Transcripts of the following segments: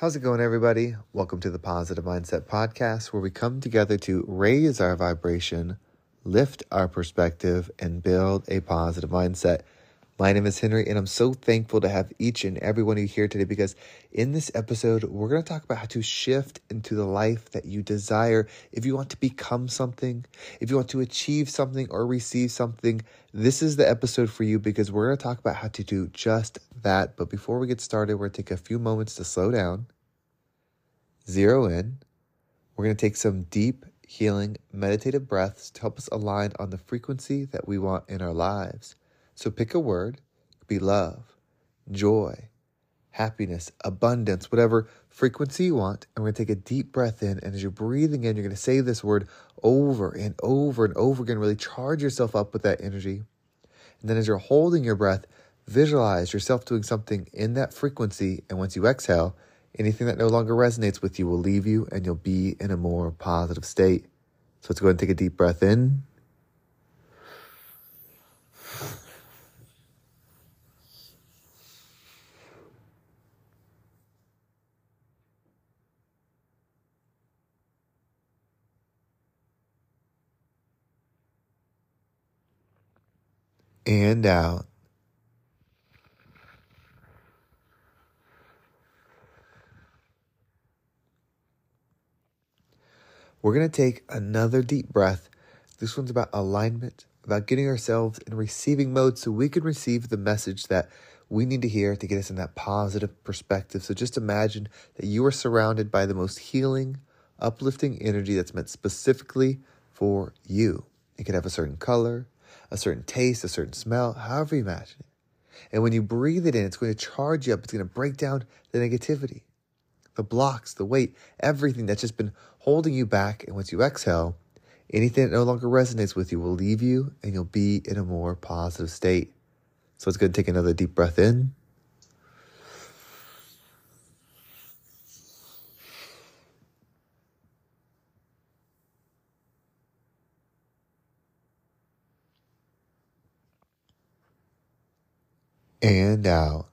How's it going, everybody? Welcome to the Positive Mindset Podcast, where we come together to raise our vibration, lift our perspective, and build a positive mindset. My name is Henry, and I'm so thankful to have each and every one of you here today because in this episode, we're going to talk about how to shift into the life that you desire. If you want to become something, if you want to achieve something or receive something, this is the episode for you because we're going to talk about how to do just that. But before we get started, we're going to take a few moments to slow down, zero in. We're going to take some deep, healing, meditative breaths to help us align on the frequency that we want in our lives. So pick a word, be love, joy, happiness, abundance, whatever frequency you want. And we're going to take a deep breath in. And as you're breathing in, you're going to say this word over and over and over again. Really charge yourself up with that energy. And then as you're holding your breath, visualize yourself doing something in that frequency. And once you exhale, anything that no longer resonates with you will leave you and you'll be in a more positive state. So let's go ahead and take a deep breath in. And out. We're going to take another deep breath. This one's about alignment, about getting ourselves in receiving mode so we can receive the message that we need to hear to get us in that positive perspective. So just imagine that you are surrounded by the most healing, uplifting energy that's meant specifically for you. It could have a certain color, a certain taste, a certain smell, however you imagine it. And when you breathe it in, it's going to charge you up. It's going to break down the negativity, the blocks, the weight, everything that's just been holding you back. And once you exhale, anything that no longer resonates with you will leave you and you'll be in a more positive state. So let's go and take another deep breath in. And out.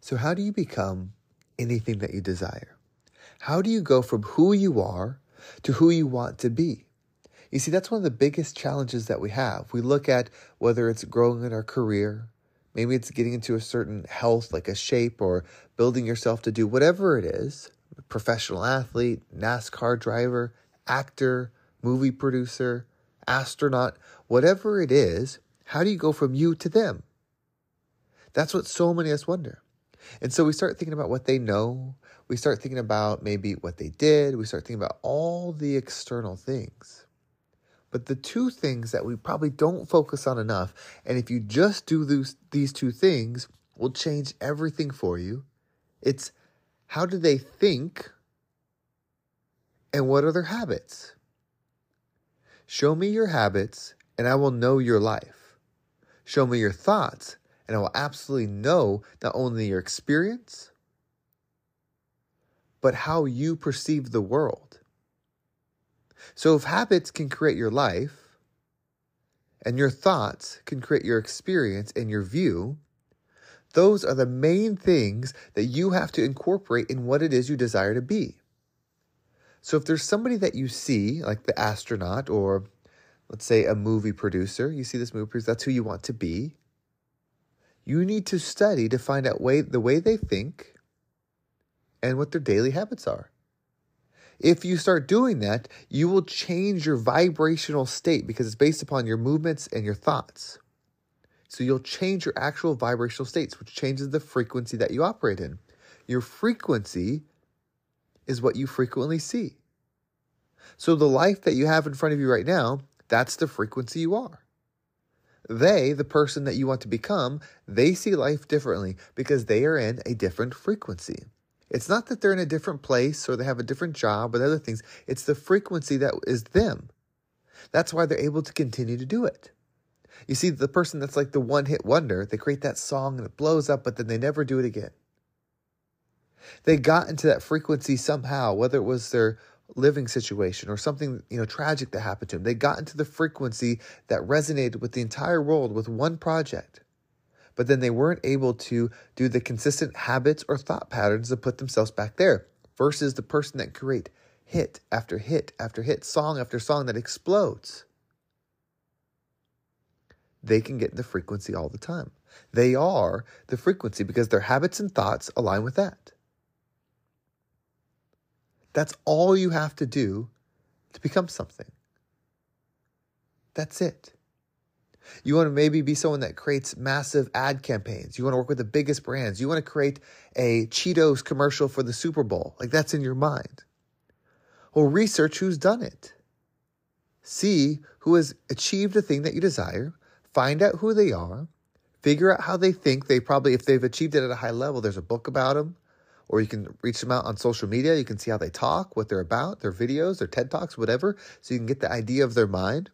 So, how do you become anything that you desire? How do you go from who you are to who you want to be? You see, that's one of the biggest challenges that we have. We look at whether it's growing in our career, maybe it's getting into a certain health, like a shape, or building yourself to do whatever it is professional athlete, NASCAR driver, actor, movie producer, astronaut, whatever it is, how do you go from you to them? That's what so many of us wonder. And so we start thinking about what they know. We start thinking about maybe what they did. We start thinking about all the external things. But the two things that we probably don't focus on enough, and if you just do these two things, will change everything for you. It's how do they think? And what are their habits? Show me your habits, and I will know your life. Show me your thoughts, and I will absolutely know not only your experience, but how you perceive the world. So, if habits can create your life, and your thoughts can create your experience and your view, those are the main things that you have to incorporate in what it is you desire to be. So if there's somebody that you see, like the astronaut or let's say a movie producer, you see this movie producer, that's who you want to be. You need to study to find out way, the way they think and what their daily habits are. If you start doing that, you will change your vibrational state because it's based upon your movements and your thoughts. So you'll change your actual vibrational states, which changes the frequency that you operate in. Your frequency is what you frequently see. So the life that you have in front of you right now, That's the frequency you are. They, the person that you want to become, they see life differently because they are in a different frequency. It's not that they're in a different place or they have a different job or other things. It's the frequency that is them. That's why they're able to continue to do it. You see, the person that's like the one hit wonder, they create that song and it blows up, but then they never do it again. They got into that frequency somehow, whether it was their living situation or something you know tragic that happened to them. They got into the frequency that resonated with the entire world with one project. But then they weren't able to do the consistent habits or thought patterns to put themselves back there versus the person that create hit after hit after hit, song after song that explodes. They can get in the frequency all the time. They are the frequency because their habits and thoughts align with that. That's all you have to do to become something. That's it. You want to maybe be someone that creates massive ad campaigns. You want to work with the biggest brands. You want to create a Cheetos commercial for the Super Bowl. Like that's in your mind. Well, research who's done it. See who has achieved the thing that you desire. Find out who they are. Figure out how they think. They probably, if they've achieved it at a high level, there's a book about them or you can reach them out on social media. You can see how they talk, what they're about, their videos, their TED Talks, whatever, so you can get the idea of their mind.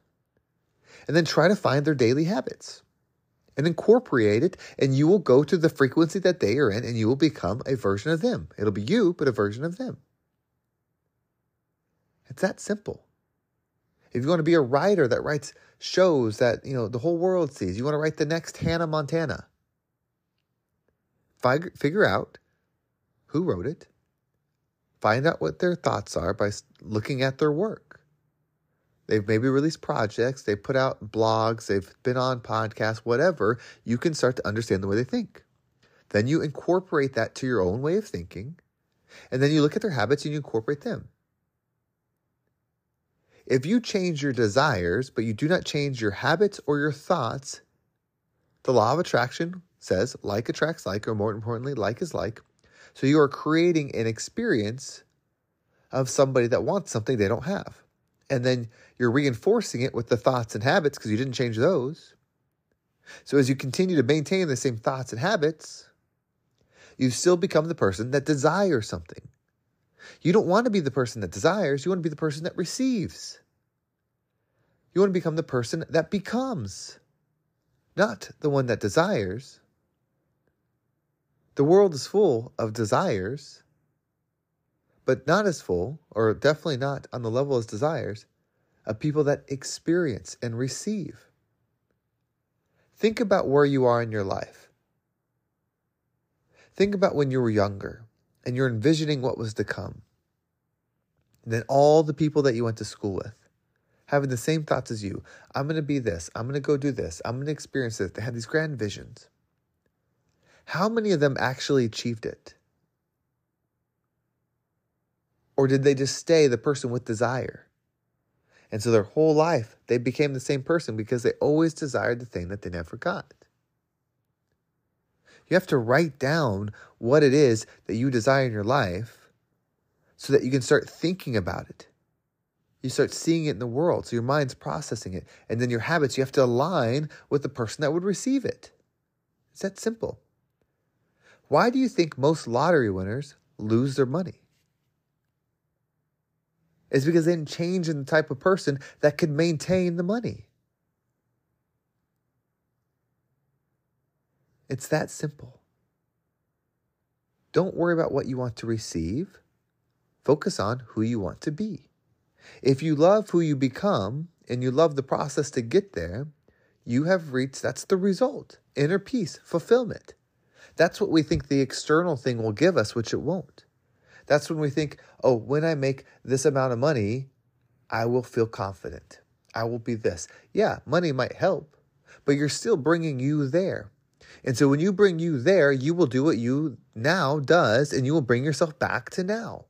And then try to find their daily habits and incorporate it, and you will go to the frequency that they are in, and you will become a version of them. It'll be you, but a version of them. It's that simple. If you want to be a writer that writes shows that you know the whole world sees, you want to write the next Hannah Montana. Figure out who wrote it, find out what their thoughts are by looking at their work. They've maybe released projects, they've put out blogs, they've been on podcasts, whatever. You can start to understand the way they think. Then you incorporate that to your own way of thinking, and then you look at their habits and you incorporate them. If you change your desires, but you do not change your habits or your thoughts, the law of attraction says like attracts like, or more importantly, like is like. So you are creating an experience of somebody that wants something they don't have. And then you're reinforcing it with the thoughts and habits because you didn't change those. So as you continue to maintain the same thoughts and habits, you still become the person that desires something. You don't want to be the person that desires, you want to be the person that receives. You want to become the person that becomes, not the one that desires. The world is full of desires, but not as full, or definitely not on the level as desires, of people that experience and receive. Think about where you are in your life. Think about when you were younger and you're envisioning what was to come. And then all the people that you went to school with having the same thoughts as you. I'm going to be this. I'm going to go do this. I'm going to experience this. They had these grand visions. How many of them actually achieved it? Or did they just stay the person with desire? And so their whole life, they became the same person because they always desired the thing that they never got. You have to write down what it is that you desire in your life so that you can start thinking about it. You start seeing it in the world, so your mind's processing it. And then your habits, you have to align with the person that would receive it. It's that simple. Why do you think most lottery winners lose their money? It's because they didn't change in the type of person that could maintain the money. It's that simple. Don't worry about what you want to receive. Focus on who you want to be. If you love who you become and you love the process to get there, you have reached that's the result inner peace, fulfillment. That's what we think the external thing will give us, which it won't. That's when we think, oh, when I make this amount of money, I will feel confident. I will be this. Yeah, money might help, but you're still bringing you there. And so when you bring you there, you will do what you now does and you will bring yourself back to now.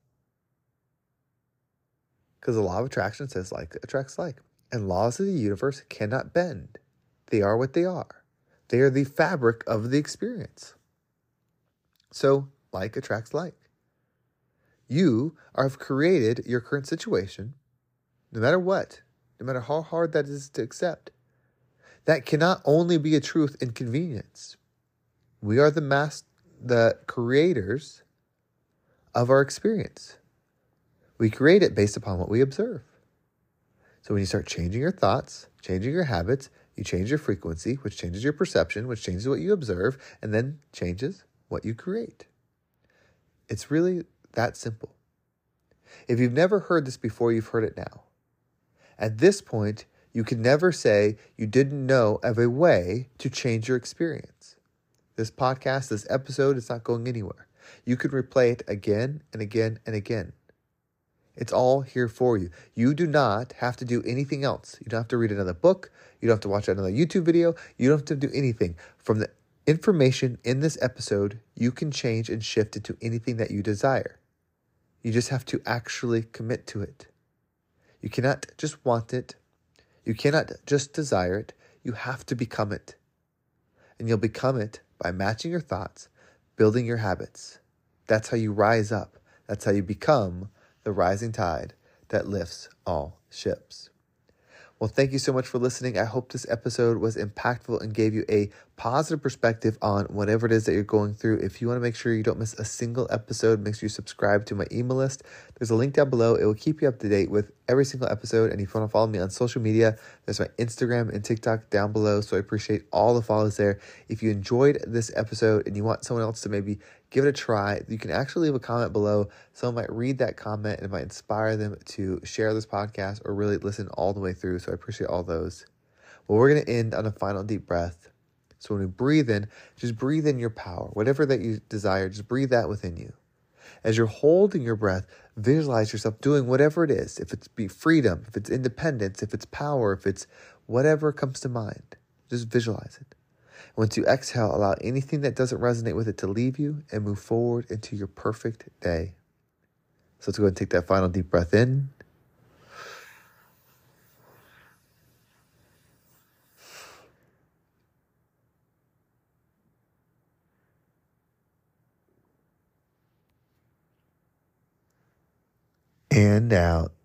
Because the law of attraction says like attracts like. And laws of the universe cannot bend. They are what they are. They are the fabric of the experience. So, like attracts like. You have created your current situation, no matter what. no matter how hard that is to accept. That cannot only be a truth in convenience. We are the mass, the creators of our experience. We create it based upon what we observe. So when you start changing your thoughts, changing your habits, you change your frequency, which changes your perception, which changes what you observe, and then changes what you create. It's really that simple. If you've never heard this before, you've heard it now. At this point, you can never say you didn't know of a way to change your experience. This podcast, this episode is not going anywhere. You can replay it again and again and again. It's all here for you. You do not have to do anything else. You don't have to read another book. You don't have to watch another YouTube video. You don't have to do anything. From the information in this episode, you can change and shift it to anything that you desire. You just have to actually commit to it. You cannot just want it. You cannot just desire it. You have to become it. And you'll become it by matching your thoughts, building your habits. That's how you rise up. That's how you become the rising tide that lifts all ships. Well, thank you so much for listening. I hope this episode was impactful and gave you a positive perspective on whatever it is that you're going through. If you want to make sure you don't miss a single episode, make sure you subscribe to my email list. There's a link down below. It will keep you up to date with every single episode. And if you want to follow me on social media, there's my Instagram and TikTok down below. So I appreciate all the follows there. If you enjoyed this episode and you want someone else to maybe give it a try, you can actually leave a comment below. Someone might read that comment and it might inspire them to share this podcast or really listen all the way through. So I appreciate all those. Well, we're going to end on a final deep breath. So when we breathe in, just breathe in your power. Whatever that you desire, just breathe that within you. As you're holding your breath, visualize yourself doing whatever it is. If it's be freedom, if it's independence, if it's power, if it's whatever comes to mind, just visualize it. Once you exhale, allow anything that doesn't resonate with it to leave you and move forward into your perfect day. So let's go ahead and take that final deep breath in. and out.